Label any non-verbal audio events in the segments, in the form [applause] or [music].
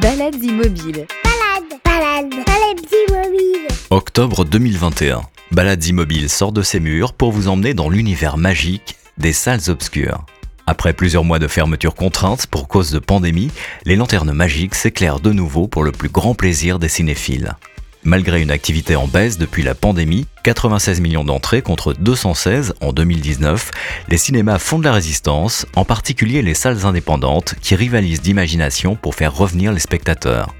Balades immobiles. Balade, balade, balade immobile. Octobre 2021. Balades Immobiles sort de ses murs pour vous emmener dans l'univers magique des salles obscures. Après plusieurs mois de fermeture contrainte pour cause de pandémie, les lanternes magiques s'éclairent de nouveau pour le plus grand plaisir des cinéphiles. Malgré une activité en baisse depuis la pandémie, 96 millions d'entrées contre 216 en 2019, les cinémas font de la résistance, en particulier les salles indépendantes qui rivalisent d'imagination pour faire revenir les spectateurs.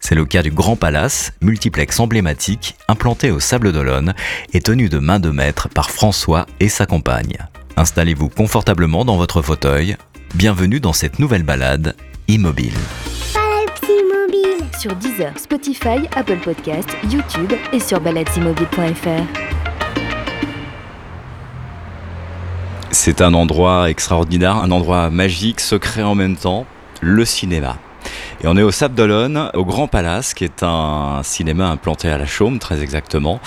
C'est le cas du Grand Palace, multiplex emblématique, implanté au Sable d'Olonne et tenu de main de maître par François et sa compagne. Installez-vous confortablement dans votre fauteuil. Bienvenue dans cette nouvelle balade immobile. Sur Deezer, Spotify, Apple Podcast, YouTube et sur baladesimmobiles.fr. C'est un endroit extraordinaire, un endroit magique, secret en même temps, le cinéma. Et on est au Sable d'Olonne, au Grand Palace, qui est un cinéma implanté à la Chaume, très exactement.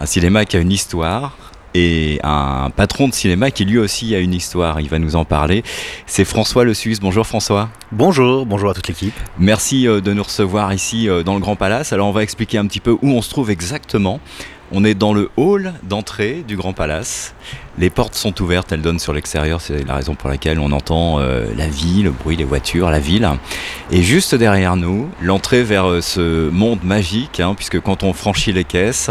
Un cinéma qui a une histoire et un patron de cinéma qui lui aussi a une histoire. Il va nous en parler. C'est François Le Suisse. Bonjour François. Bonjour, bonjour à toute l'équipe. Merci euh, de nous recevoir ici euh, dans le Grand Palace. Alors on va expliquer un petit peu où on se trouve exactement. On est dans le hall d'entrée du Grand Palace. Les portes sont ouvertes, elles donnent sur l'extérieur, c'est la raison pour laquelle on entend euh, la vie, le bruit, les voitures, la ville. Et juste derrière nous, l'entrée vers ce monde magique, hein, puisque quand on franchit les caisses,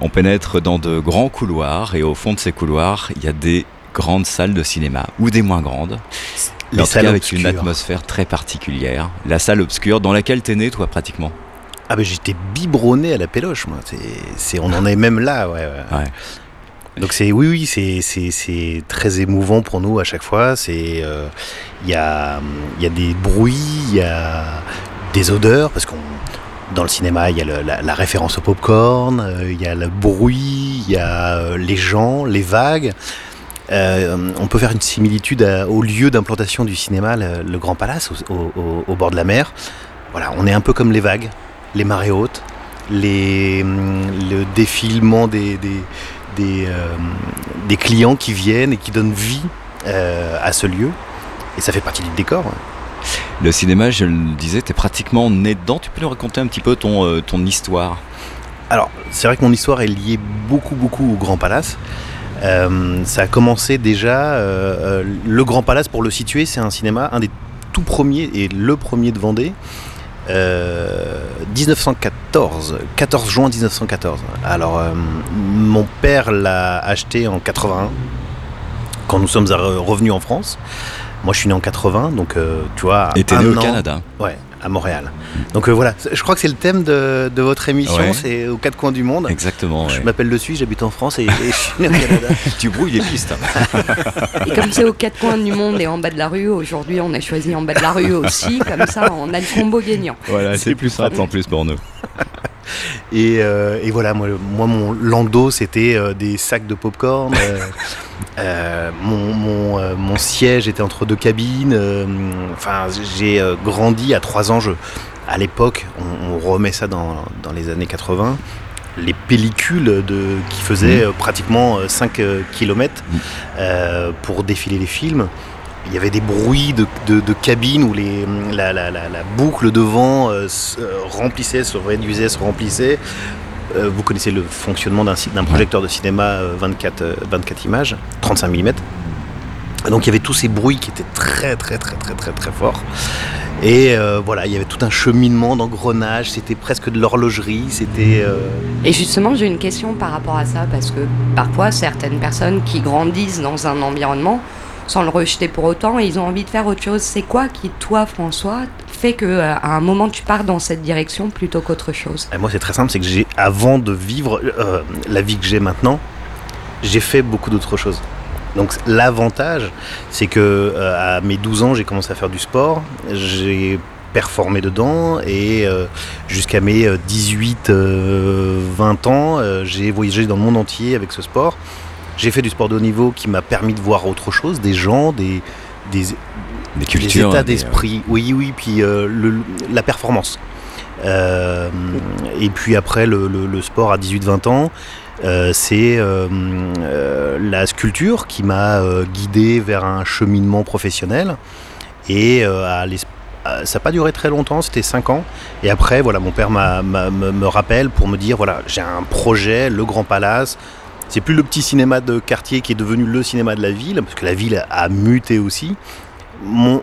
on pénètre dans de grands couloirs et au fond de ces couloirs, il y a des grandes salles de cinéma ou des moins grandes. Les salles avec une obscures. atmosphère très particulière. La salle obscure dans laquelle t'es né, toi, pratiquement? Ah ben j'étais biberonné à la péloche, moi. C'est, on en est même là, ouais. ouais. Ouais. Donc c'est, oui, oui, c'est, c'est, c'est très émouvant pour nous à chaque fois. C'est, euh, il y a, il y a des bruits, il y a des odeurs, parce qu'on, dans le cinéma, il y a la, référence au popcorn, euh, il y a le bruit, il y a euh, les gens, les vagues. Euh, on peut faire une similitude au lieu d'implantation du cinéma, le, Grand Palace, au, bord de la mer. Voilà, on est un peu comme les vagues, les marées hautes, hum, le défilement euh, des clients qui viennent et qui donnent vie à ce lieu. Et ça fait partie du décor. ouais. Le cinéma, je le disais, t'es pratiquement né dedans. Tu peux nous raconter un petit peu ton, euh, histoire? Alors, c'est vrai que mon histoire est liée beaucoup, beaucoup au Grand Palace. Euh, ça a commencé déjà. euh, le Grand Palace, pour le situer, c'est un cinéma, un des tout premiers et le premier de Vendée. Euh, 1914, 14 juin 1914. Alors, mon père l'a acheté en 81, quand nous sommes re- revenus en France. Moi, je suis né en 80, donc euh, tu vois. Et t'es né au an- Canada. Ouais, à Montréal. Donc euh, voilà, je crois que c'est le thème de, de votre émission, Ouais. c'est aux quatre coins du monde. Exactement. Je ouais. m'appelle Le Suisse, j'habite en France et, et je suis né au [laughs] Canada. Tu brouilles les pistes. Et comme c'est aux quatre coins du monde et en bas de la rue, aujourd'hui on a choisi en bas de la rue aussi, comme ça on a le combo gagnant. voilà, c'est plus simple en plus pour nous. Et, euh, et voilà, moi, moi, mon landau, c'était euh, des sacs de popcorn. euh, [laughs] mon, mon, mon siège était entre deux cabines. Enfin, j'ai grandi à trois ans. Je, à l'époque, on, on remet ça dans, dans les années 80. Les pellicules de, qui faisaient euh, pratiquement 5 km Mhm. pour défiler les films. Il y avait des bruits de, de, de cabines où les, la, la, la, la boucle devant euh, se euh, remplissait, se réduisait, se remplissait. Euh, vous connaissez le fonctionnement d'un d'un projecteur de cinéma euh, 24, euh, 24 images, 35 mm. Donc il y avait tous ces bruits qui étaient très très très très très très forts. Et euh, voilà, il y avait tout un cheminement d'engrenage, c'était presque de l'horlogerie, c'était... euh, Et justement j'ai une question par rapport à ça, parce que parfois certaines personnes qui grandissent dans un environnement, sans le rejeter pour autant, ils ont envie de faire autre chose. C'est quoi qui, toi François, fait que euh, à un moment tu pars dans cette direction plutôt qu'autre chose? Moi, c'est très simple, c'est que j'ai, avant de vivre euh, la vie que j'ai maintenant, j'ai fait beaucoup d'autres choses. Donc l'avantage, c'est que euh, à mes 12 ans, j'ai commencé à faire du sport, j'ai performé dedans et jusqu'à mes euh, 18, euh, 20 ans, j'ai voyagé dans le monde entier avec ce sport. J'ai fait du sport de haut niveau qui m'a permis de voir autre chose, des gens, des, des, Des des cultures. états des- d'esprit, oui, oui, puis euh, le- la performance. Euh, et puis après, le, le- le sport à 18-20 ans, euh, c'est euh, euh, la sculpture qui m'a euh, guidé vers un cheminement professionnel et euh, à euh, ça n'a pas duré très longtemps, c'était 5 ans. Et après, voilà, mon père m'a- m'a- me, me rappelle pour me dire voilà, j'ai un projet, le Grand Palace. C'est plus le petit cinéma de quartier qui est devenu le cinéma de la ville, parce que la ville a muté aussi. Mon,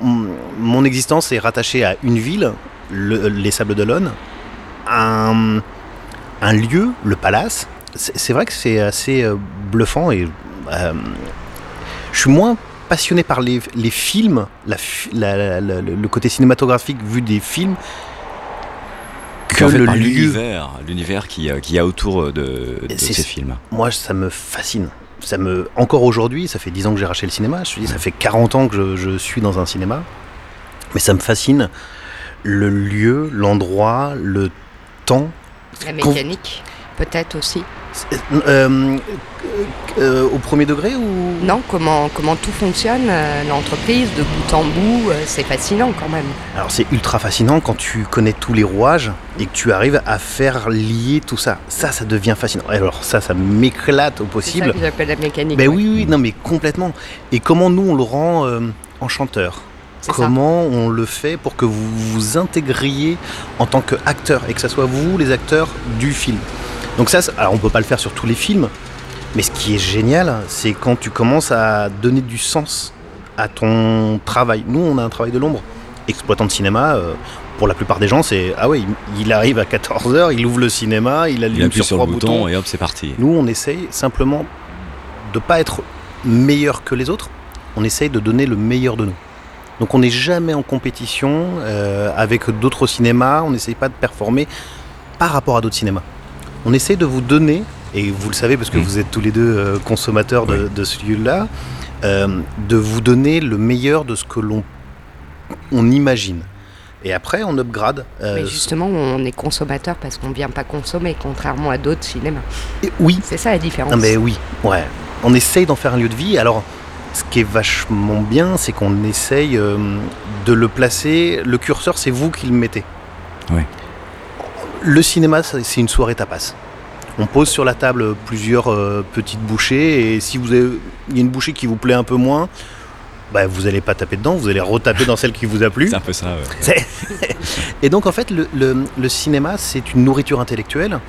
mon existence est rattachée à une ville, le- les Sables d'Olonne, un, un lieu, le Palace. C'est vrai que c'est assez euh, bluffant et euh, je suis moins passionné par les, les films, la le côté cinématographique vu des films, que En fait, le lieu. l'univers, l'univers qui, euh, qu'il y a autour de, de ces films. Moi, ça me fascine. Ça me, encore aujourd'hui, ça fait 10 ans que j'ai racheté le cinéma. Je te dis, ça fait 40 ans que je, je suis dans un cinéma. Mais ça me fascine le lieu, l'endroit, le temps. La mécanique, peut-être aussi. Euh, euh, au premier degré ou? Non, comment, comment tout fonctionne, euh, l'entreprise, de bout en bout, c'est fascinant quand même. Alors c'est ultra fascinant quand tu connais tous les rouages et que tu arrives à faire lier tout ça. Ça, ça devient fascinant. Alors ça, ça m'éclate au C'est ça possible. que j'appelle la mécanique. Ouais. oui, oui, non, mais complètement. Et comment nous on le rend enchanteur? Ça. Comment on le fait pour que vous vous intégriez en tant qu'acteur et que ça soit vous les acteurs du film? Donc ça, alors on peut pas le faire sur tous les films, mais ce qui est génial, c'est quand tu commences à donner du sens à ton travail. Nous, on a un travail de l'ombre. Exploitant de cinéma, euh, pour la plupart des gens, c'est ah ouais, il, il arrive à 14h, il ouvre le cinéma, il allume Il appuie sur, sur trois le bouton boutons. et hop, c'est parti. Nous, on essaye simplement de pas être meilleur que les autres. On essaye de donner le meilleur de nous. Donc on n'est jamais en compétition euh, avec d'autres cinémas. On n'essaye pas de performer par rapport à d'autres cinémas. On essaye de vous donner, et vous le savez parce que Mm. vous êtes tous les deux euh, consommateurs de, Oui. de ce lieu-là, euh, de vous donner le meilleur de ce que l'on on imagine. Et après, on upgrade. euh, Mais justement, on est consommateur parce qu'on vient pas consommer, contrairement à d'autres cinémas. et- oui, C'est ça la différence. Non mais oui, ouais. On essaye d'en faire un lieu de vie. Alors, ce qui est vachement bien, c'est qu'on essaye euh, de le placer. Le curseur, c'est vous qui le mettez. Ouais. Le cinéma, c'est une soirée tapas. On pose sur la table plusieurs euh, petites bouchées et si vous avez il y a une bouchée qui vous plaît un peu moins, bah, vous n'allez pas taper dedans, vous allez retaper dans celle qui vous a plu. C'est un peu ça. ouais. [laughs] Et donc en fait, le, le- le cinéma, c'est une nourriture intellectuelle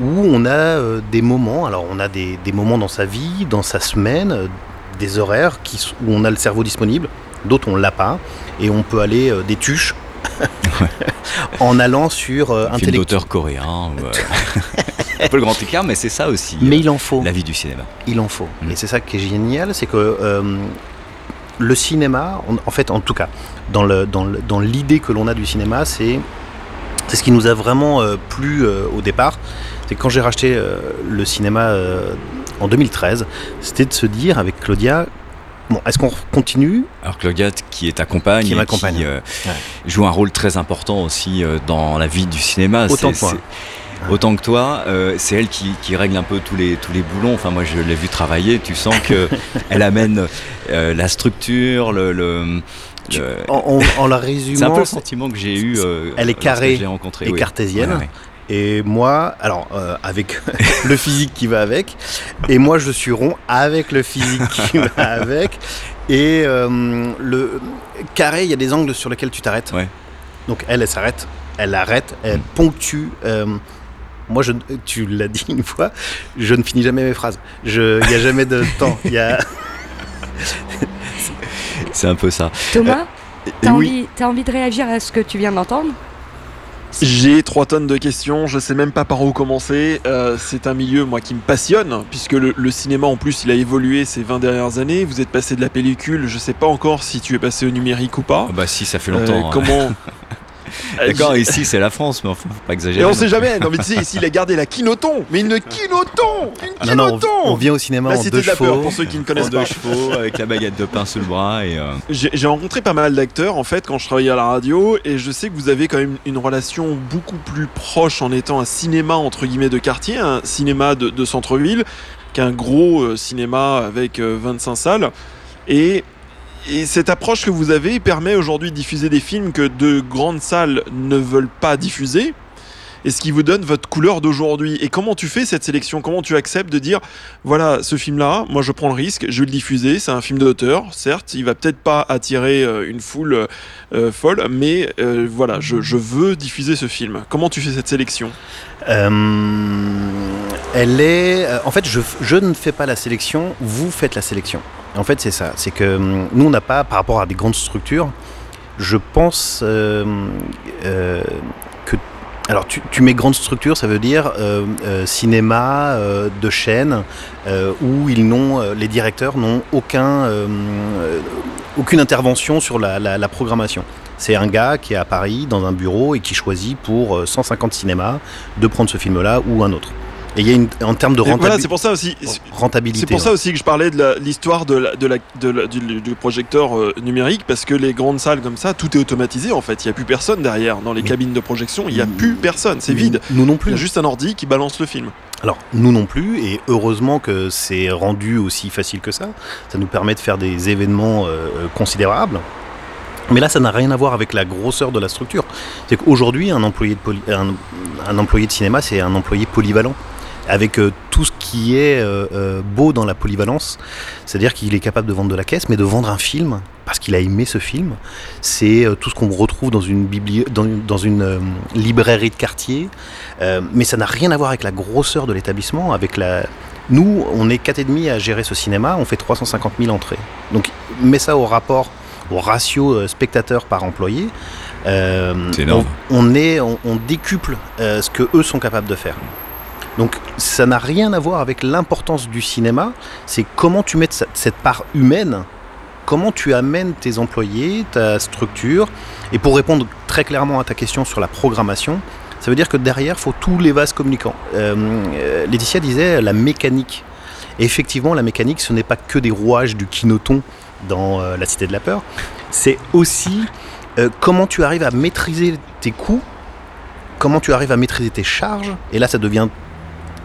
où on a euh, des moments, alors on a des, des moments dans sa vie, dans sa semaine, euh, des horaires qui, où on a le cerveau disponible, d'autres on l'a pas, et on peut aller euh, des tuches [laughs] [laughs] en allant sur euh, Un film d'auteur coréen. [laughs] euh, [laughs] un peu le grand écart, mais c'est ça aussi. Mais euh, il en faut. La vie du cinéma. Il en faut. Mm. Et c'est ça qui est génial, c'est que le cinéma, en, en fait, en tout cas, dans le- dans le- dans l'idée que l'on a du cinéma, c'est c'est ce qui nous a vraiment euh, plu euh, au départ. C'est que quand j'ai racheté euh, le cinéma en 2013, c'était de se dire avec Claudia, bon, est-ce qu'on continue Alors Claudia, qui est ta compagne, Qui et euh, Ouais. joue un rôle très important aussi euh, dans la vie du cinéma. Autant que moi. c'est- Autant que toi, euh, c'est elle qui, qui règle un peu tous les, tous les boulons. Enfin, moi, je l'ai vu travailler. Tu sens que [laughs] elle amène la structure, le. le- Tu- le- en, la C'est un peu résumant le sentiment que j'ai eu. Elle est carrée et oui. cartésienne. Ouais. Et moi, alors euh, avec [laughs] le physique qui va avec, et moi je suis rond avec le physique qui [laughs] va avec. Et euh, le carré, il y a des angles sur lesquels tu t'arrêtes. Ouais. Donc elle, elle s'arrête, elle arrête, elle Mm. ponctue. euh, moi, je, tu l'as dit une fois, je ne finis jamais mes phrases. Il n'y a jamais de [laughs] temps. Il y a... C'est un peu ça. Thomas, t'as oui. envie, t'as envie de réagir à ce que tu viens d'entendre? J'ai 3 tonnes de questions, je sais même pas par où commencer. Euh, c'est un milieu, moi, qui me passionne, puisque le, le cinéma, en plus, il a évolué ces 20 dernières années. Vous êtes passé de la pellicule, je sais pas encore si tu es passé au numérique ou pas. Ah Bah si, ça fait Euh, longtemps. hein. comment [laughs] D'accord, Euh, ici c'est la France, mais enfin, faut pas exagérer. Et on non sait jamais. Non mais tu sais, ici il a gardé la kinoton, mais une kinoton, une Non, non, on, kinoton. on vient au cinéma La en cité deux de la peur chevaux. pour ceux qui ne En connaissent deux pas. chevaux, avec la baguette de pain sous le bras et. euh, J'ai j'ai rencontré pas mal d'acteurs en fait quand je travaillais à la radio et je sais que vous avez quand même une relation beaucoup plus proche en étant un cinéma entre guillemets de quartier, un cinéma de, de centre-ville qu'un gros euh, cinéma avec euh, 25 salles. Et, et cette approche que vous avez permet aujourd'hui de diffuser des films que de grandes salles ne veulent pas diffuser. et ce qui vous donne votre couleur d'aujourd'hui. Et comment tu fais cette sélection? Comment tu acceptes de dire, voilà, ce film-là, moi je prends le risque, je vais le diffuser, c'est un film d'auteur, certes, il va peut-être pas attirer euh, une foule euh, folle, mais euh, voilà, je, veux diffuser ce film. Comment tu fais cette sélection? Euh, elle est. euh, En fait, je ne fais pas la sélection, vous faites la sélection. En fait, c'est ça. C'est que hum, nous, on n'a pas, par rapport à des grandes structures, je pense euh, euh, que. Alors, tu, mets grande structure, ça veut dire euh, cinéma de chaîne où ils n'ont, les directeurs n'ont aucun, aucune intervention sur la, programmation. C'est un gars qui est à Paris dans un bureau et qui choisit pour euh, 150 cinémas de prendre ce film-là ou un autre. Et il y a une, en termes de Et Voilà, c'est pour ça aussi. rentabilité. C'est pour ça aussi que je parlais de l'histoire de la- de la- de la- du, du projecteur euh, numérique, parce que les grandes salles comme ça, tout est automatisé en fait. Il n'y a plus personne derrière. Dans les Mais- cabines de projection, il n'y a plus personne. C'est vide. Nous non Il plus. y a juste un ordi qui balance le film. Alors, nous non plus, et heureusement que c'est rendu aussi facile que ça. Ça nous permet de faire des événements euh, considérables. Mais là, ça n'a rien à voir avec la grosseur de la structure. C'est qu'aujourd'hui, un employé de cinéma, c'est un employé polyvalent. Avec euh, tout ce qui est euh, euh, beau dans la polyvalence, c'est-à-dire qu'il est capable de vendre de la caisse, mais de vendre un film, parce qu'il a aimé ce film, c'est tout ce qu'on retrouve dans une, bibli- dans, une- dans une librairie de quartier, mais ça n'a rien à voir avec la grosseur de l'établissement, avec la... Nous, on est 4,5 à gérer ce cinéma, on fait 350 000 entrées. Donc, mets ça au rapport, au ratio spectateur par employé. euh, C'est énorme. On, on est, on, on décuple euh, ce que eux sont capables de faire. Donc, ça n'a rien à voir avec l'importance du cinéma. C'est comment tu mets cette part humaine, comment tu amènes tes employés, ta structure. Et pour répondre très clairement à ta question sur la programmation, ça veut dire que derrière, il faut tous les vases communicants. Euh, euh, Laetitia disait la mécanique. Effectivement, la mécanique, ce n'est pas que des rouages du quinoton dans euh, La Cité de la Peur. C'est aussi comment tu arrives à maîtriser tes coûts, comment tu arrives à maîtriser tes charges. Et là, ça devient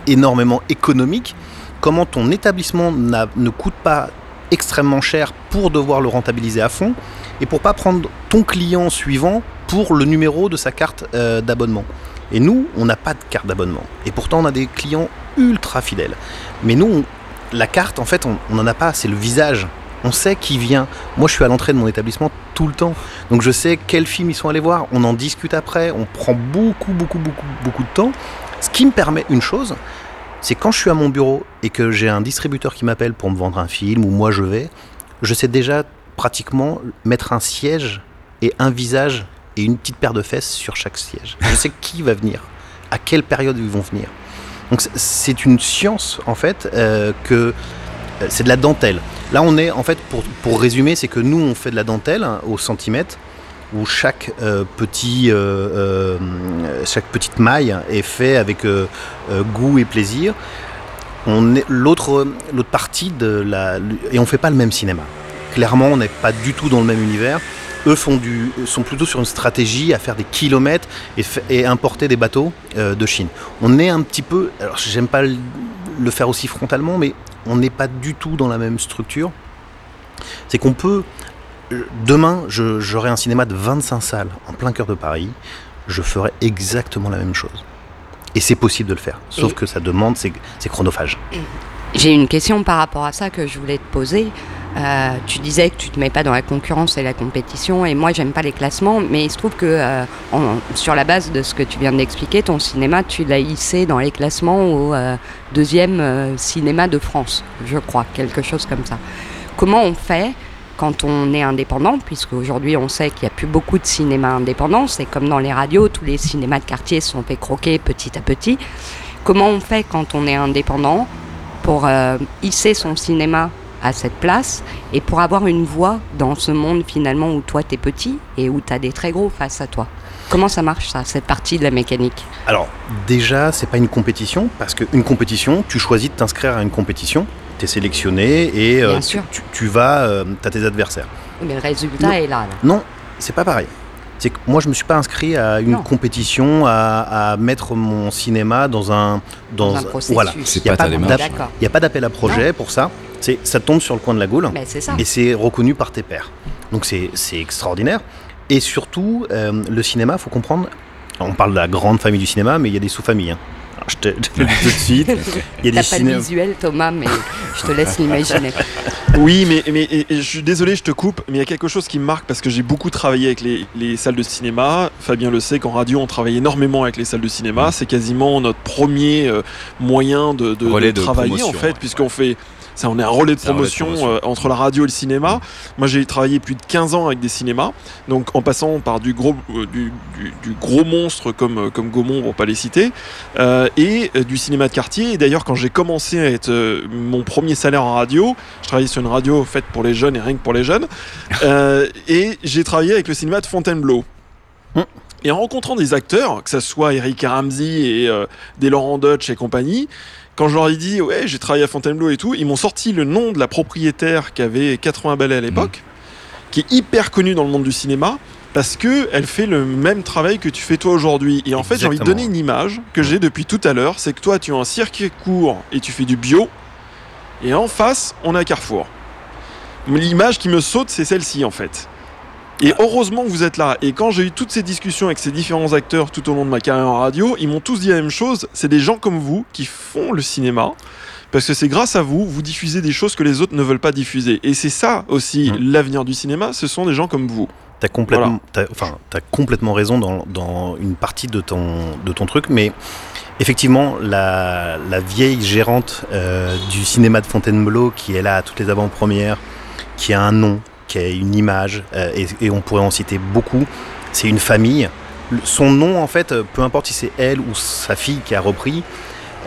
énormément économique. Comment ton établissement ne coûte pas extrêmement cher pour devoir le rentabiliser à fond et pour pas prendre ton client suivant pour le numéro de sa carte euh, d'abonnement. Et nous, on n'a pas de carte d'abonnement. Et pourtant, on a des clients ultra fidèles. Mais nous, la carte, en fait, on n'en a pas, c'est le visage. On sait qui vient. Moi, je suis à l'entrée de mon établissement tout le temps. Donc, je sais quels films ils sont allés voir. On en discute après. On prend beaucoup, beaucoup, beaucoup, beaucoup de temps. Ce qui me permet une chose, c'est quand je suis à mon bureau et que j'ai un distributeur qui m'appelle pour me vendre un film ou moi je vais, je sais déjà pratiquement mettre un siège et un visage et une petite paire de fesses sur chaque siège. Je sais [laughs] qui va venir, à quelle période ils vont venir. Donc c'est- une science en fait euh, que euh, c'est de la dentelle. Là on est en fait pour, pour résumer, c'est que nous on fait de la dentelle hein, au centimètre où chaque euh, petit euh, euh, chaque petite maille est fait avec goût et plaisir. L'autre partie de la et on fait pas le même cinéma. Clairement, on n'est pas du tout dans le même univers. Eux font du, sont plutôt sur une stratégie à faire des kilomètres et, importer des bateaux de Chine. On est un petit peu, alors j'aime pas le faire aussi frontalement, mais on n'est pas du tout dans la même structure. C'est qu'on peut, demain, j'aurai un cinéma de 25 salles en plein cœur de Paris, je ferai exactement la même chose. Et c'est possible de le faire, sauf Et- que ça demande, c'est chronophage. J'ai une question par rapport à ça que je voulais te poser. Euh, tu disais que tu te mets pas dans la concurrence et la compétition, et moi j'aime pas les classements, mais il se trouve que euh, en- sur la base de ce que tu viens d'expliquer, ton cinéma, tu l'as hissé dans les classements au euh, deuxième cinéma de France, je crois, quelque chose comme ça. Comment on fait quand on est indépendant, puisque aujourd'hui on sait qu'il n'y a plus beaucoup de cinéma indépendant, c'est comme dans les radios, tous les cinémas de quartier sont fait croquer petit à petit. Comment on fait quand on est indépendant pour euh, hisser son cinéma à cette place et pour avoir une voix dans ce monde finalement où toi t'es petit et où t'as des très gros face à toi? Comment ça marche ça, cette partie de la mécanique? Alors, déjà, c'est pas une compétition, parce qu'une compétition, tu choisis de t'inscrire à une compétition, tu es sélectionné et euh, tu, sûr. tu- tu vas, tu as tes adversaires. Mais le résultat Non. est là. là. Non, c'est pas pareil. C'est que moi, je me suis pas inscrit à une Non. compétition, à, à mettre mon cinéma dans un. Dans, Dans un un- processus. Voilà. Il n'y a pas d'appel à projet pour ça. C'est, ça tombe sur le coin de la goule Mais c'est ça. et c'est reconnu par tes pairs. Donc c'est, c'est extraordinaire. Et surtout, euh, le cinéma, faut comprendre, On parle de la grande famille du cinéma, mais il y a des sous-familles. hein. Je te, je te le dis tout de suite. [laughs] Il y a des T'as pas le visuel, Thomas, mais je te laisse l'imaginer. Oui, mais, mais et- et je suis désolé, je te coupe, mais il y a quelque chose qui me marque parce que j'ai beaucoup travaillé avec les, les salles de cinéma. Fabien le sait qu'en radio, on travaille énormément avec les salles de cinéma. C'est quasiment notre premier euh, moyen de, de- de de travailler promotion, en fait, ouais, puisqu'on ouais. fait. Ça, on est un relais de relais promotion, promotion. euh, entre la radio et le cinéma. Moi, j'ai travaillé plus de 15 ans avec des cinémas, donc en passant par du gros, euh, du, du- du gros monstre comme, euh, comme Gaumont, pour pas les citer, euh, et du cinéma de quartier. Et d'ailleurs, quand j'ai commencé à être euh, mon premier salaire en radio, je travaillais sur une radio faite pour les jeunes et rien que pour les jeunes, [laughs] euh, et j'ai travaillé avec le cinéma de Fontainebleau. Hmm. Et en rencontrant des acteurs, que ce soit Eric Ramsey et euh, des Laurent Dutch et compagnie, quand je leur ai dit ouais j'ai travaillé à Fontainebleau et tout, ils m'ont sorti le nom de la propriétaire qui avait 80 balais à l'époque, qui est hyper connue dans le monde du cinéma parce que elle fait le même travail que tu fais toi aujourd'hui. Et en fait j'ai envie de donner une image que j'ai depuis tout à l'heure, c'est que toi tu as un circuit court et tu fais du bio, et en face on a Carrefour. L'image qui me saute c'est celle-ci en fait. Et heureusement que vous êtes là. Et quand j'ai eu toutes ces discussions avec ces différents acteurs tout au long de ma carrière en radio, ils m'ont tous dit la même chose. C'est des gens comme vous qui font le cinéma. Parce que c'est grâce à vous, vous diffusez des choses que les autres ne veulent pas diffuser. Et c'est ça aussi Mm. l'avenir du cinéma, ce sont des gens comme vous. T'as complètement, enfin, complètement raison dans, dans une partie de ton, de ton truc, mais effectivement, la, la vieille gérante euh, du cinéma de Fontainebleau qui est là à toutes les avant-premières, qui a un nom, qui a une image, euh, et, et on pourrait en citer beaucoup, c'est une famille. Le- Son nom, en fait, euh, peu importe si c'est elle ou sa fille qui a repris.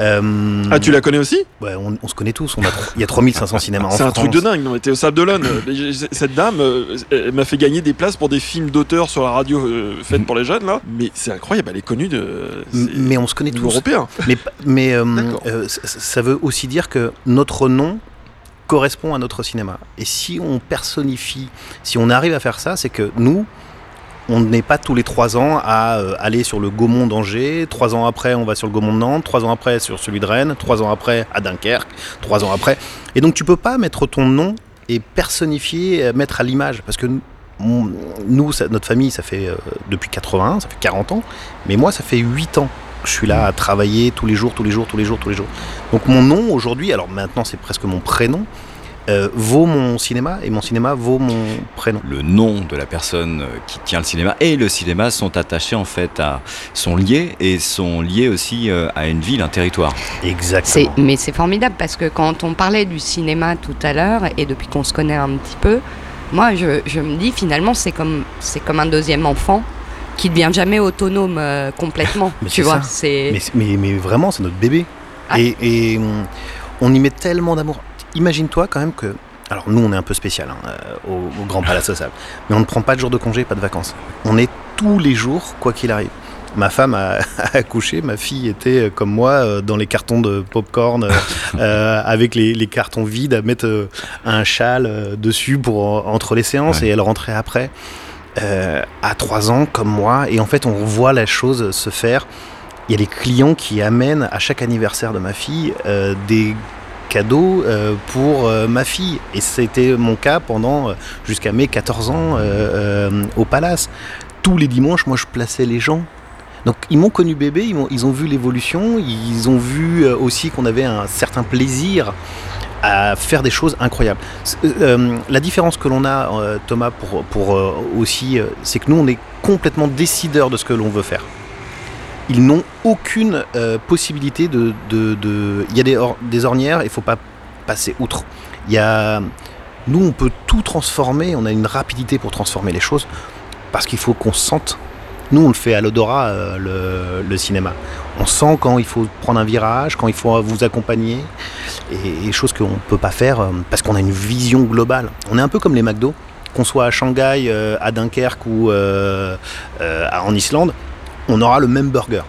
euh, Ah, tu la connais aussi? Ouais, on, on se connaît tous, on a, tro- il y a 3500 cinémas [laughs] en C'est un truc France. de dingue. Non, t'es au Sable d'Olonne. Euh, Cette dame euh, m'a fait gagner des places pour des films d'auteurs sur la radio euh, faites pour les jeunes, là. Mais c'est incroyable, elle est connue de. Mais on se connaît tous. européen. Mais, mais euh, euh, ça veut aussi dire que notre nom correspond à notre cinéma. Et si on personnifie, si on arrive à faire ça, c'est que nous, on n'est pas tous les trois ans à euh, aller sur le Gaumont d'Angers, trois ans après on va sur le Gaumont de Nantes, trois ans après sur celui de Rennes, trois ans après à Dunkerque, trois ans après. Et donc tu peux pas mettre ton nom et personnifier, euh, mettre à l'image, parce que nous, notre famille, ça fait euh, depuis 81, ça fait 40 ans, mais moi, ça fait 8 ans je suis là à travailler tous les jours, tous les jours, tous les jours, tous les jours. Donc mon nom aujourd'hui, alors maintenant c'est presque mon prénom, euh, vaut mon cinéma et mon cinéma vaut mon prénom. Le nom de la personne euh, qui tient le cinéma et le cinéma sont attachés en fait à sont liés et sont liés aussi euh, à une ville, un territoire. Exactement. mais c'est formidable parce que quand on parlait du cinéma tout à l'heure, et depuis qu'on se connaît un petit peu, moi je, je me dis finalement c'est comme, c'est comme un deuxième enfant qui ne devient jamais autonome euh, complètement. Mais tu vois, c'est. Mais, mais, mais vraiment, c'est notre bébé. Ah. Et, et on, y met tellement d'amour. Imagine-toi quand même que. Alors nous, on est un peu spécial hein, euh, au, au Grand Palace Sable. Mais on ne prend pas de jours de congé, pas de vacances. On est tous les jours, quoi qu'il arrive. Ma femme a, [laughs] accouché, ma fille était euh, comme moi dans les cartons de popcorn [laughs] euh, avec les, les cartons vides à mettre un châle dessus pour en- entre les séances Ouais. et elle rentrait après euh, à 3 ans comme moi et en fait on voit la chose se faire il y a des clients qui amènent à chaque anniversaire de ma fille euh, des cadeaux euh, pour ma fille. Et c'était mon cas pendant jusqu'à mes 14 ans au Palace. Tous les dimanches, moi, je plaçais les gens. Donc ils m'ont connu bébé, ils, m'ont- ils ont vu l'évolution, ils ont vu aussi qu'on avait un certain plaisir à faire des choses incroyables. C'est- euh, la différence que l'on a, euh, Thomas, pour, pour euh, aussi, euh, c'est que nous, on est complètement décideurs de ce que l'on veut faire. Ils n'ont aucune euh, possibilité de, de, de- Il y a des, or- des ornières, il ne faut pas passer outre. Il y a... Nous, on peut tout transformer, on a une rapidité pour transformer les choses, parce qu'il faut qu'on sente. Nous, on le fait à l'odorat, euh, le, le cinéma. On sent quand il faut prendre un virage, quand il faut vous accompagner, et, et choses qu'on ne peut pas faire euh, parce qu'on a une vision globale. On est un peu comme les McDo, qu'on soit à Shanghai, euh, à Dunkerque ou en Islande, on aura le même burger.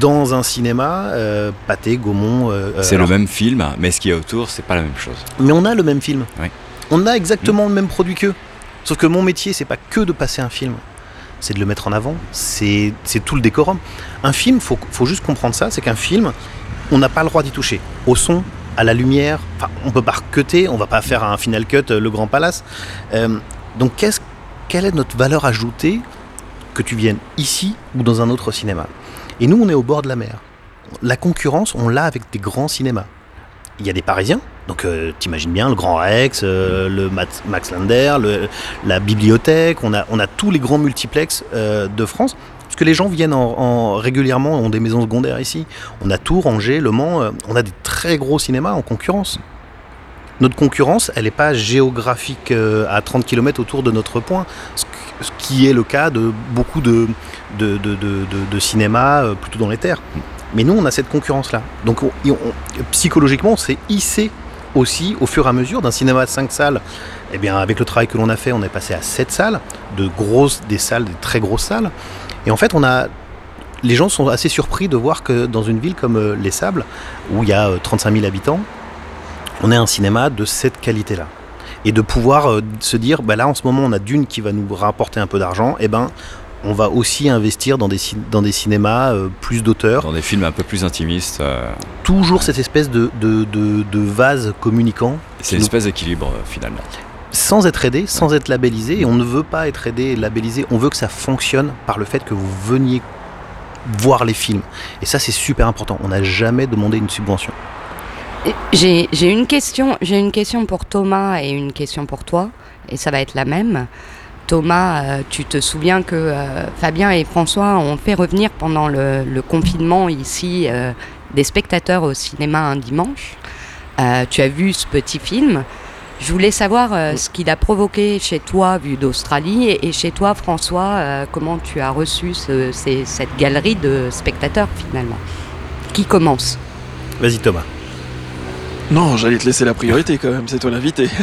Dans un cinéma, euh, pâté, gaumont. euh, C'est le même film, mais ce qu'il y a autour, c'est pas la même chose. mais on a le même film. Oui. On a exactement le même produit qu'eux. Sauf que mon métier, c'est pas que de passer un film. C'est de le mettre en avant. C'est tout le décorum. Un film, faut, faut juste comprendre ça, c'est qu'un film, on n'a pas le droit d'y toucher. Au son, à la lumière, enfin, on peut pas recuter, on va pas faire un final cut, euh, le Grand Palace. Euh, donc, quelle est notre valeur ajoutée que tu viennes ici ou dans un autre cinéma? Et nous, on est au bord de la mer. La concurrence, on l'a avec des grands cinémas. Il y a des Parisiens, donc euh, t'imagines bien le Grand Rex, euh, le Max, Lander, la bibliothèque, on a, on a tous les grands multiplex euh, de France. Parce que les gens viennent en, en- régulièrement, ont des maisons secondaires ici. On a Tours, Angers, Le Mans, euh, on a des très gros cinémas en concurrence. Notre concurrence, elle n'est pas géographique à 30 km autour de notre point, ce, qui est le cas de beaucoup de, de, de, de- de- cinémas plutôt dans les terres. Mais nous, on a cette concurrence-là. Donc psychologiquement, on s'est hissé aussi au fur et à mesure d'un cinéma de 5 salles. Eh bien, avec le travail que l'on a fait, on est passé à 7 salles, de grosses, des salles, des très grosses salles. Et en fait, on a, les gens sont assez surpris de voir que dans une ville comme euh, Les Sables, où il y a euh, 35 000 habitants, on ait un cinéma de cette qualité-là. Et de pouvoir euh, se dire, bah là en ce moment on a Dune qui va nous rapporter un peu d'argent, et ben on va aussi investir dans des, cin- dans des cinémas euh, plus d'auteurs. Dans des films un peu plus intimistes, euh, Toujours cette espèce de, de, de- de vase communicant, c'est une Nous- espèce d'équilibre euh, finalement. sans être aidé, sans être labellisé. Et on ne veut pas être aidé et labellisé, on veut que ça fonctionne par le fait que vous veniez voir les films. Et ça c'est super important, on n'a jamais demandé une subvention. J'ai j'ai une question, j'ai une question pour Thomas et une question pour toi, et ça va être la même. Thomas, euh, tu te souviens que euh, Fabien et François ont fait revenir pendant le, le confinement ici euh, des spectateurs au cinéma un dimanche. Euh, tu as vu ce petit film. Je voulais savoir euh, ce qu'il a provoqué chez toi, vu d'Australie, et, et chez toi, François, euh, comment tu as reçu ce- ces- cette galerie de spectateurs finalement? Qui commence? Vas-y Thomas. Non, j'allais te laisser la priorité quand même, c'est toi l'invité. [laughs]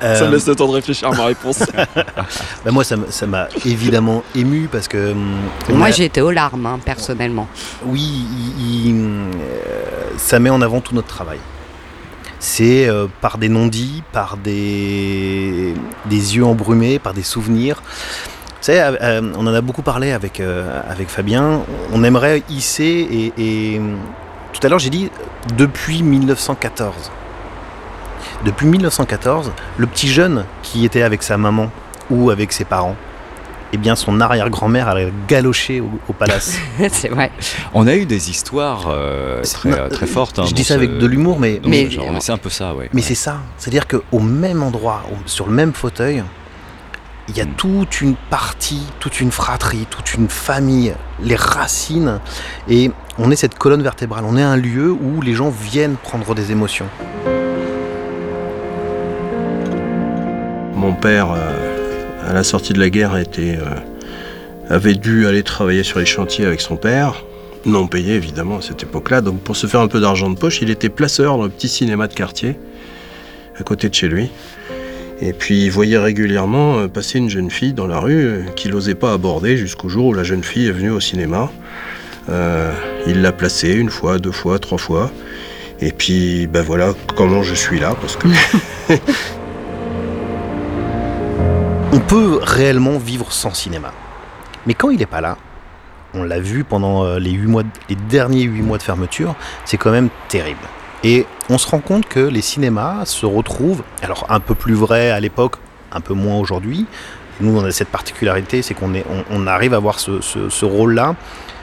Ça Euh, me laisse le temps de réfléchir à ma réponse. [laughs] bah, moi ça m'a évidemment ému parce que... on Moi, a- j'ai été aux larmes, hein, personnellement. Oui, il- il, euh, ça met en avant tout notre travail. C'est euh, par des non-dits, par des, des yeux embrumés, par des souvenirs. Vous savez, euh, euh, on en a beaucoup parlé avec, euh, avec Fabien. On aimerait hisser, et, et tout à l'heure j'ai dit depuis 1914. Depuis 1914, le petit jeune qui était avec sa maman ou avec ses parents, eh bien son arrière-grand-mère allait galocher au, au palace. [laughs] c'est vrai. On a eu des histoires euh, très, non, très fortes. hein, je dis ça ce- avec de l'humour, mais, c'est un peu ça, ouais. Mais c'est ça, c'est-à-dire qu'au même endroit, sur le même fauteuil, il y a Mm. toute une partie, toute une fratrie, toute une famille, les racines, et on est cette colonne vertébrale, on est un lieu où les gens viennent prendre des émotions. Mon père, euh, à la sortie de la guerre, était, euh, avait dû aller travailler sur les chantiers avec son père, non payé évidemment à cette époque-là. Donc pour se faire un peu d'argent de poche, il était placeur dans le petit cinéma de quartier, à côté de chez lui. Et puis il voyait régulièrement euh, passer une jeune fille dans la rue qu'il n'osait pas aborder jusqu'au jour où la jeune fille est venue au cinéma. Il l'a placée une fois, deux fois, trois fois. Et puis ben voilà comment je suis là, parce que [laughs] On peut réellement vivre sans cinéma. Mais quand il n'est pas là, on l'a vu pendant euh, les, derniers huit mois de fermeture, c'est quand même terrible. Et on se rend compte que les cinémas se retrouvent, alors un peu plus vrai à l'époque, un peu moins aujourd'hui. Nous, on a cette particularité, c'est qu'on arrive à avoir ce, ce- ce rôle-là.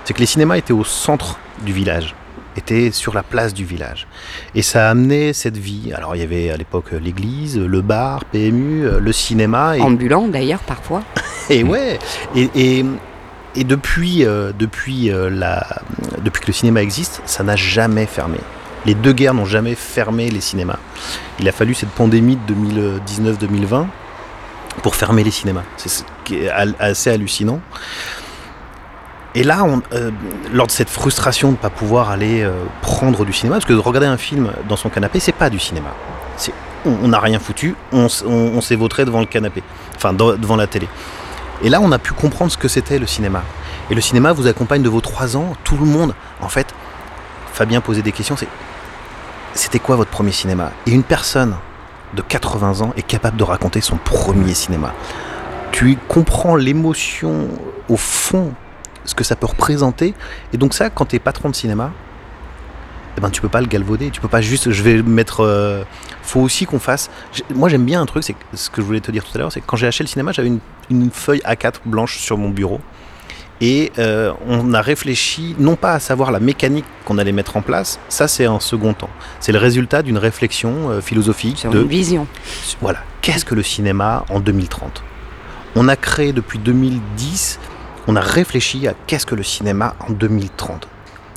C'est que les cinémas étaient au centre du village, étaient sur la place du village. Et ça a amené cette vie. Alors, il y avait à l'époque l'église, le bar, PMU, euh, le cinéma. Et... Ambulant, d'ailleurs, parfois. [laughs] Et ouais, et, et, et depuis, euh, depuis, euh, la, depuis que le cinéma existe, ça n'a jamais fermé. Les deux guerres n'ont jamais fermé les cinémas. Il a fallu cette pandémie de 2019-2020 pour fermer les cinémas. C'est assez hallucinant. Et là, euh, lors de cette frustration de ne pas pouvoir aller euh, prendre du cinéma, parce que de regarder un film dans son canapé, c'est pas du cinéma. On n'a rien foutu, on, on, s'est vautré devant le canapé, enfin devant la télé. Et là, on a pu comprendre ce que c'était le cinéma. Et le cinéma vous accompagne de vos trois ans, tout le monde. En fait, Fabien posait des questions, c'était quoi votre premier cinéma? Et une personne de 80 ans est capable de raconter son premier cinéma. Tu comprends l'émotion au fond, ce que ça peut représenter. Et donc ça, quand tu es patron de cinéma, eh ben tu peux pas le galvauder. Tu peux pas juste, je vais mettre. euh, faut aussi qu'on fasse. Moi j'aime bien un truc, c'est ce que je voulais te dire tout à l'heure, c'est que quand j'ai acheté le cinéma, j'avais une, une feuille A4 blanche sur mon bureau. Et euh, on a réfléchi, non pas à savoir la mécanique qu'on allait mettre en place, ça c'est en second temps. C'est le résultat d'une réflexion euh, philosophique Sur de une vision. voilà, qu'est-ce que le cinéma en 2030 On a créé depuis 2010, on a réfléchi à qu'est-ce que le cinéma en 2030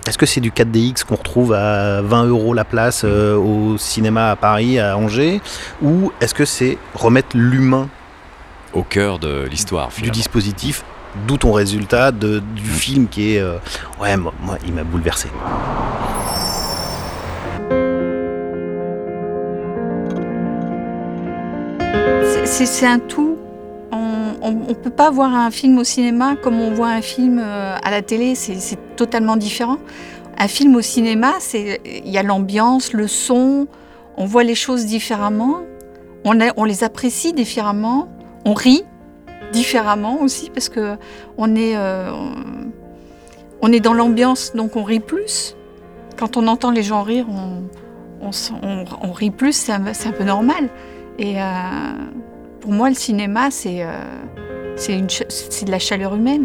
Est-ce que c'est du 4DX qu'on retrouve à 20 euros la place euh, au cinéma à Paris, à Angers? Ou est-ce que c'est remettre l'humain Au cœur de l'histoire, du dispositif D'où ton résultat de, du film qui est... euh, ouais, moi, moi, il m'a bouleversé. C'est un tout. On ne peut pas voir un film au cinéma comme on voit un film euh, à la télé, c'est totalement différent. Un film au cinéma, il y a l'ambiance, le son, on voit les choses différemment, on, les apprécie différemment, on rit différemment aussi parce que on est, euh, on, est dans l'ambiance, donc on rit plus. Quand on entend les gens rire, on, rit plus, c'est un, c'est un peu normal. Et euh, pour moi, le cinéma, c'est euh, c'est de la chaleur humaine.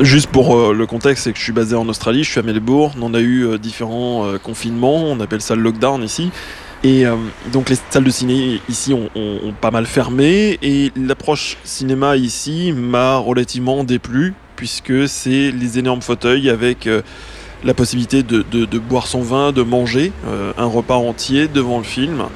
Juste pour euh, le contexte, c'est que je suis basé en Australie, je suis à Melbourne, on a eu euh, différents confinements, on appelle ça le lockdown ici. Et donc les salles de ciné ici ont, pas mal fermé et l'approche cinéma ici m'a relativement déplu puisque c'est les énormes fauteuils avec la possibilité de, de- boire son vin, de manger un repas entier devant le film.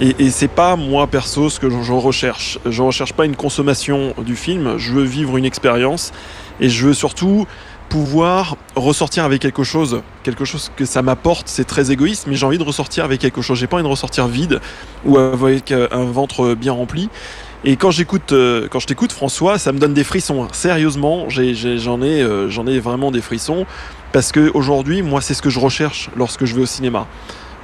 Et, et c'est pas moi perso ce que je, recherche. Je recherche pas une consommation du film, je veux vivre une expérience et je veux surtout pouvoir ressortir avec quelque chose, quelque chose que ça m'apporte, c'est très égoïste, mais j'ai envie de ressortir avec quelque chose. J'ai pas envie de ressortir vide ou avec euh, un ventre bien rempli. Et quand j'écoute, euh, quand je t'écoute, François, ça me donne des frissons. Sérieusement, j'en ai, euh, j'en ai vraiment des frissons parce que aujourd'hui, moi, c'est ce que je recherche lorsque je vais au cinéma.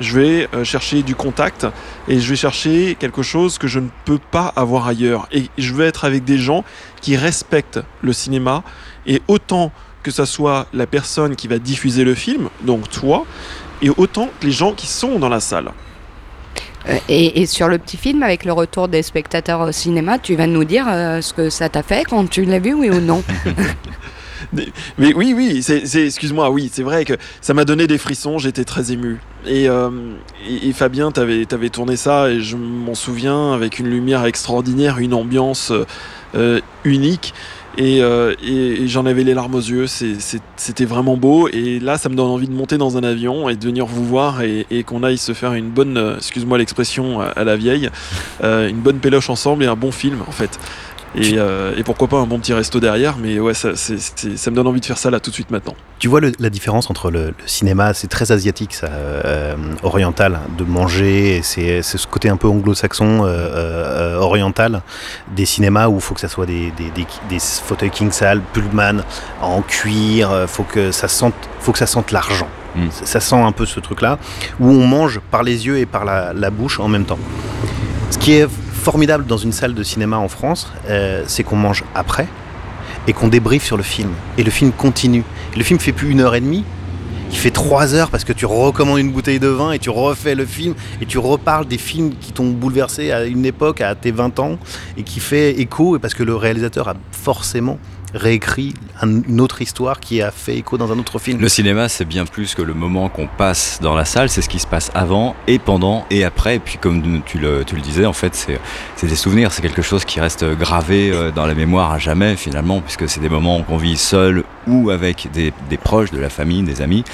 Je vais euh, chercher du contact et je vais chercher quelque chose que je ne peux pas avoir ailleurs. Et je veux être avec des gens qui respectent le cinéma et autant que ça soit la personne qui va diffuser le film, donc toi, et autant que les gens qui sont dans la salle. Euh, Et, et sur le petit film, avec le retour des spectateurs au cinéma, tu vas nous dire euh, ce que ça t'a fait quand tu l'as vu, oui ou non? [laughs] Mais oui, oui, c'est, excuse-moi, oui, c'est vrai que ça m'a donné des frissons, j'étais très ému. Et, euh, et, Fabien, t'avais, tourné ça, et je m'en souviens, avec une lumière extraordinaire, une ambiance euh, unique. Et, euh, et- j'en avais les larmes aux yeux, c'était vraiment beau. Et là, ça me donne envie de monter dans un avion et de venir vous voir et, qu'on aille se faire une bonne, euh, excuse-moi l'expression à, à la vieille, euh, une bonne péloche ensemble et un bon film en fait. Et, euh, et pourquoi pas un bon petit resto derrière, mais ouais, ça, me donne envie de faire ça là tout de suite maintenant. Tu vois le- la différence entre le, le cinéma, c'est très asiatique, ça, euh, oriental, de manger, c'est ce côté un peu anglo-saxon, euh, euh, oriental, des cinémas où il faut que ça soit des, des, des- des fauteuils king sale, pullman, en cuir, faut que ça sente, faut que ça sente l'argent. Mm. Ça, ça sent un peu ce truc-là, où on mange par les yeux et par la, la bouche en même temps. Ce qui est formidable dans une salle de cinéma en France, euh, c'est qu'on mange après et qu'on débriefe sur le film. Et le film continue. Le film fait plus une heure et demie, il fait trois heures parce que tu recommandes une bouteille de vin et tu refais le film et tu reparles des films qui t'ont bouleversé à une époque, à tes 20 ans, et qui fait écho, et parce que le réalisateur a forcément réécrit un- une autre histoire qui a fait écho dans un autre film. Le cinéma, c'est bien plus que le moment qu'on passe dans la salle, c'est ce qui se passe avant et pendant et après. Et puis, comme tu le, tu le disais, en fait, c'est c'est des souvenirs, c'est quelque chose qui reste gravé euh, dans la mémoire à jamais, finalement, puisque c'est des moments qu'on vit seul ou avec des, des proches, de la famille, des amis,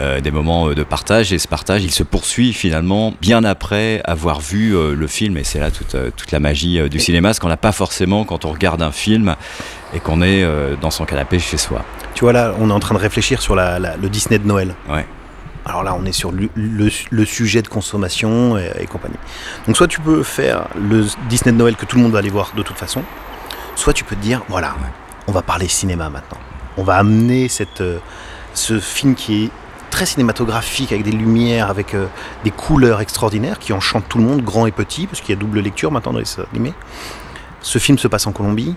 euh, des moments euh, de partage. Et ce partage, il se poursuit finalement bien après avoir vu euh, le film. Et c'est là toute, toute la magie du cinéma, ce qu'on n'a pas forcément quand on regarde un film et qu'on est euh, dans son canapé chez soi. Tu vois là, on est en train de réfléchir sur la- la- le Disney de Noël. Ouais. Alors là, on est sur le, le- le sujet de consommation et, et compagnie. Donc soit tu peux faire le Disney de Noël que tout le monde va aller voir de toute façon, soit tu peux te dire, voilà, on va parler cinéma maintenant. On va amener cette, euh, ce film qui est très cinématographique, avec des lumières, avec euh, des couleurs extraordinaires, qui enchantent tout le monde, grand et petit, parce qu'il y a double lecture maintenant dans les animés. Ce film se passe en Colombie.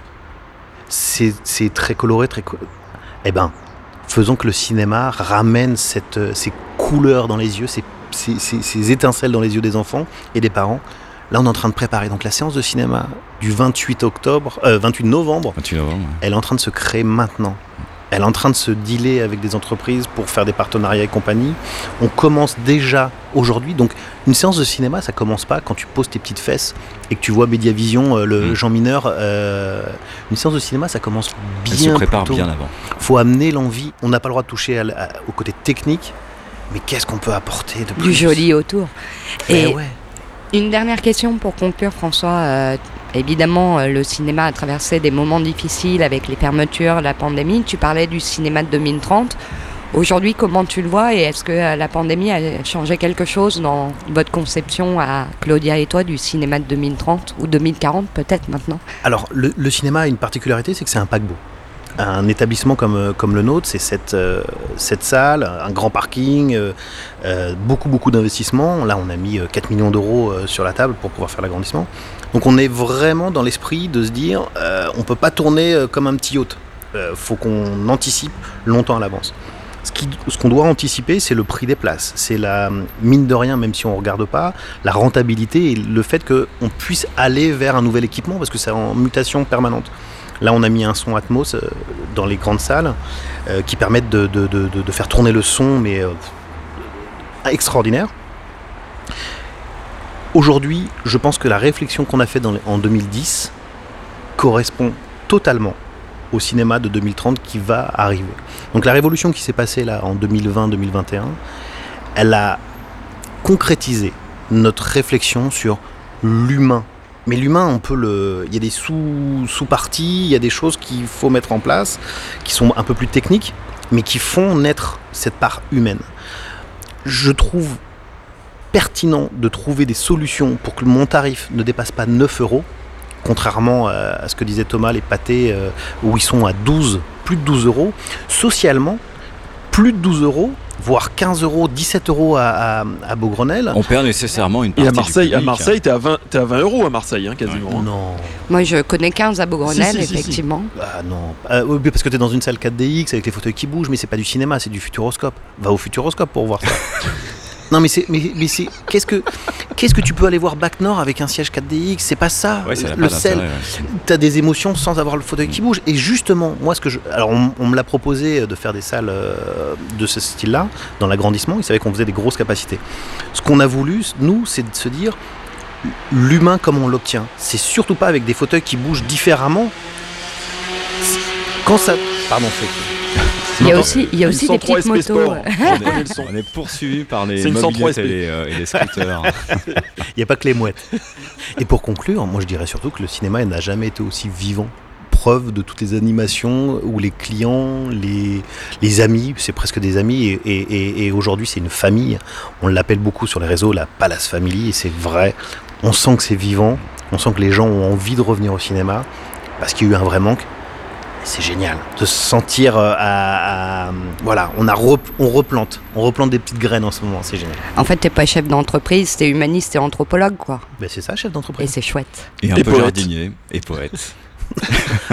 C'est très coloré, très... co- Eh ben, faisant que le cinéma ramène cette, euh, ces couleurs dans les yeux, ces, ces- ces- ces étincelles dans les yeux des enfants et des parents. Là, on est en train de préparer donc la séance de cinéma du 28 octobre, euh, 28 novembre. 28 novembre. ouais. Elle est en train de se créer maintenant. Elle est en train de se dealer avec des entreprises pour faire des partenariats et compagnie. On commence déjà aujourd'hui. Donc, une séance de cinéma, ça commence pas quand tu poses tes petites fesses et que tu vois Mediavision, euh, le Mm. Jean Mineur. euh, une séance de cinéma, ça commence Elle bien se prépare plus tôt. bien avant. faut amener l'envie. On n'a pas le droit de toucher à l- à- au côté technique, mais qu'est-ce qu'on peut apporter de plus Du joli autour. Ben Et ouais. Une dernière question pour conclure, François. Euh, évidemment, euh, le cinéma a traversé des moments difficiles avec les fermetures, la pandémie. Tu parlais du cinéma de 2030. Aujourd'hui, comment tu le vois et est-ce que euh, la pandémie a changé quelque chose dans votre conception à Claudia et toi du cinéma de 2030 ou 2040 peut-être maintenant? Alors, le, cinéma a une particularité, c'est que c'est un paquebot. Un établissement comme, euh, comme le nôtre, c'est cette, cette salle, un grand parking, beaucoup, beaucoup d'investissements. Là, on a mis euh, 4 millions d'euros sur la table pour pouvoir faire l'agrandissement. Donc, on est vraiment dans l'esprit de se dire, euh, on ne peut pas tourner euh, comme un petit yacht. Il faut qu'on anticipe longtemps à l'avance. Ce qu'on doit anticiper, c'est le prix des places. C'est la mine de rien, même si on ne regarde pas, la rentabilité et le fait qu'on puisse aller vers un nouvel équipement parce que c'est en mutation permanente. Là, on a mis un son Atmos euh, dans les grandes salles euh, qui permettent de, faire tourner le son, mais euh, extraordinaire. Aujourd'hui, je pense que la réflexion qu'on a faite en 2010 correspond totalement au cinéma de 2030 qui va arriver. Donc la révolution qui s'est passée là en 2020-2021, elle a concrétisé notre réflexion sur l'humain. Mais l'humain, le. Il y a des sous- sous-parties, il y a des choses qu'il faut mettre en place, qui sont un peu plus techniques, mais qui font naître cette part humaine. Je trouve pertinent de trouver des solutions pour que mon tarif ne dépasse pas 9 euros, contrairement à à ce que disait Thomas, les pâtés euh, où ils sont à 12, plus de 12 euros. Socialement, plus de 12 euros, voire 15 euros, 17 euros à, à, à Beaugrenelle. On perd nécessairement une Et partie à Marseille, du à. Marseille, t'es à 20, t'es à 20 euros à Marseille, hein, quasiment. hein. Non. Moi, je connais 15 à Beaugrenelle, Si, si, si, si. effectivement. Ah non. Euh, parce que tu es dans une salle 4DX avec les fauteuils qui bougent, mais c'est pas du cinéma, c'est du futuroscope. Va au futuroscope pour voir ça. [laughs] non, mais c'est. Mais, mais c'est. Qu'est-ce que. Qu'est-ce que tu peux aller voir Bac Nord avec un siège 4DX C'est pas ça. Ouais, ça n'a le sel. ouais. T'as des émotions sans avoir le fauteuil qui bouge. Et justement, moi, ce que je. Alors, on, on me l'a proposé de faire des salles euh, de ce style-là, dans l'agrandissement. Ils savaient qu'on faisait des grosses capacités. Ce qu'on a voulu, nous, c'est de se dire l'humain, comment on l'obtient? C'est surtout pas avec des fauteuils qui bougent différemment. Quand ça. Pardon, c'est. Il y a aussi, il y a une aussi des 103 petites motos. On est, [laughs] on est poursuivi par les C'est une 103 mobilettes et les, euh, et les scooters. [laughs] Il n'y a pas que les mouettes. Et pour conclure, moi je dirais surtout que le cinéma n'a jamais été aussi vivant. Preuve de toutes les animations où les clients, les, les amis, c'est presque des amis, et- et aujourd'hui c'est une famille. On l'appelle beaucoup sur les réseaux la Palace Family, et c'est vrai. On sent que c'est vivant, on sent que les gens ont envie de revenir au cinéma, parce qu'il y a eu un vrai manque. Et C'est génial de se sentir euh, à, à- voilà, on a rep- on replante, on replante des petites graines en ce moment, c'est génial. En fait, t'es pas chef d'entreprise, t'es humaniste, t'es anthropologue, quoi. Ben c'est ça, chef Et d'entreprise. c'est chouette. Et un Et peu poète. jardinier et poète. [laughs]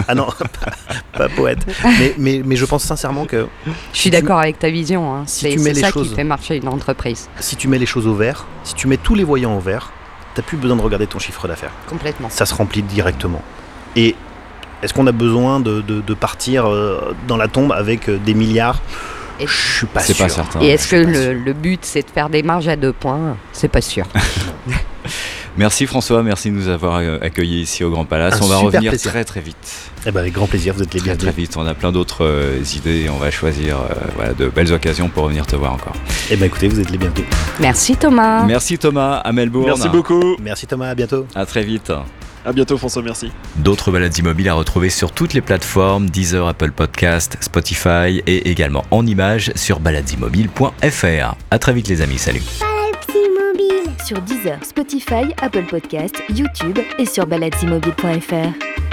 Ah non, [laughs] pas, pas poète. Mais, mais, mais je pense sincèrement que Je suis d'accord avec ta vision. Hein. si C'est tu mets c'est les ça choses- qui fait marcher une entreprise. si tu mets les choses au vert, si tu mets tous les voyants au vert, t'as plus besoin de regarder ton chiffre d'affaires. Complètement. Ça se remplit directement. Et est-ce qu'on a besoin de, de- de partir euh, dans la tombe avec euh, des milliards? Je suis pas C'est sûr. pas certain. Et est-ce que je suis pas le, le but c'est de faire des marges à deux points? C'est pas sûr. [laughs] Merci François, merci de nous avoir euh, accueillis ici au Grand Palace. Un on va revenir plaisir. très très vite. Eh ben, avec grand plaisir, vous êtes les Très très bienvenus. vite. On a plein d'autres euh, idées. On va choisir euh, voilà, de belles occasions pour venir te voir encore. Eh ben écoutez, vous êtes les bienvenus. Merci Thomas. Merci Thomas à Melbourne. Merci beaucoup. Merci Thomas, à bientôt. À très vite. À bientôt, François, merci. D'autres balades immobiles à retrouver sur toutes les plateformes Deezer, Apple Podcast, Spotify et également en images sur baladesimmobiles.fr. À très vite les amis, salut. Sur Deezer, Spotify, Apple Podcast, YouTube et sur baladesimobile.fr.